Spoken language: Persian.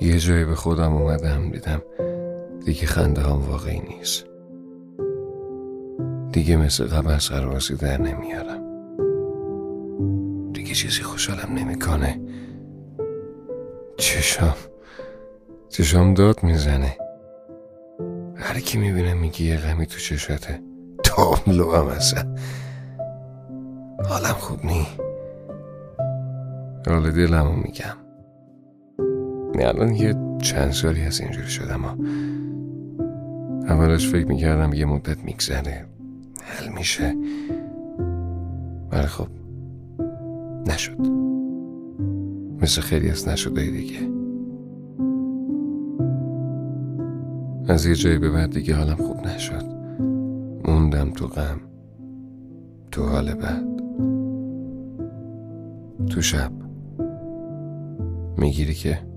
یه جایی به خودم اومدم دیدم دیگه خنده هم واقعی نیست. دیگه مثل قبل از قرارسی در نمیارم. دیگه چیزی خوشحالم نمی‌کنه. چشام چشام داد می‌زنه. هر کی می‌بینه میگه یه غمی تو چشاته تابلو هم اصلا حالم خوب نی. حال دلمو میگم. الان یه چند سالی از اینجوری شدم ها اولش فکر می‌کردم یه مدت میگذره حل میشه. ولی خب نشد. مثل خیلی از نشده دیگه. از یه جایی به بعد دیگه حالم خوب نشد. موندم تو غم تو حال بد تو شب. می‌گیری که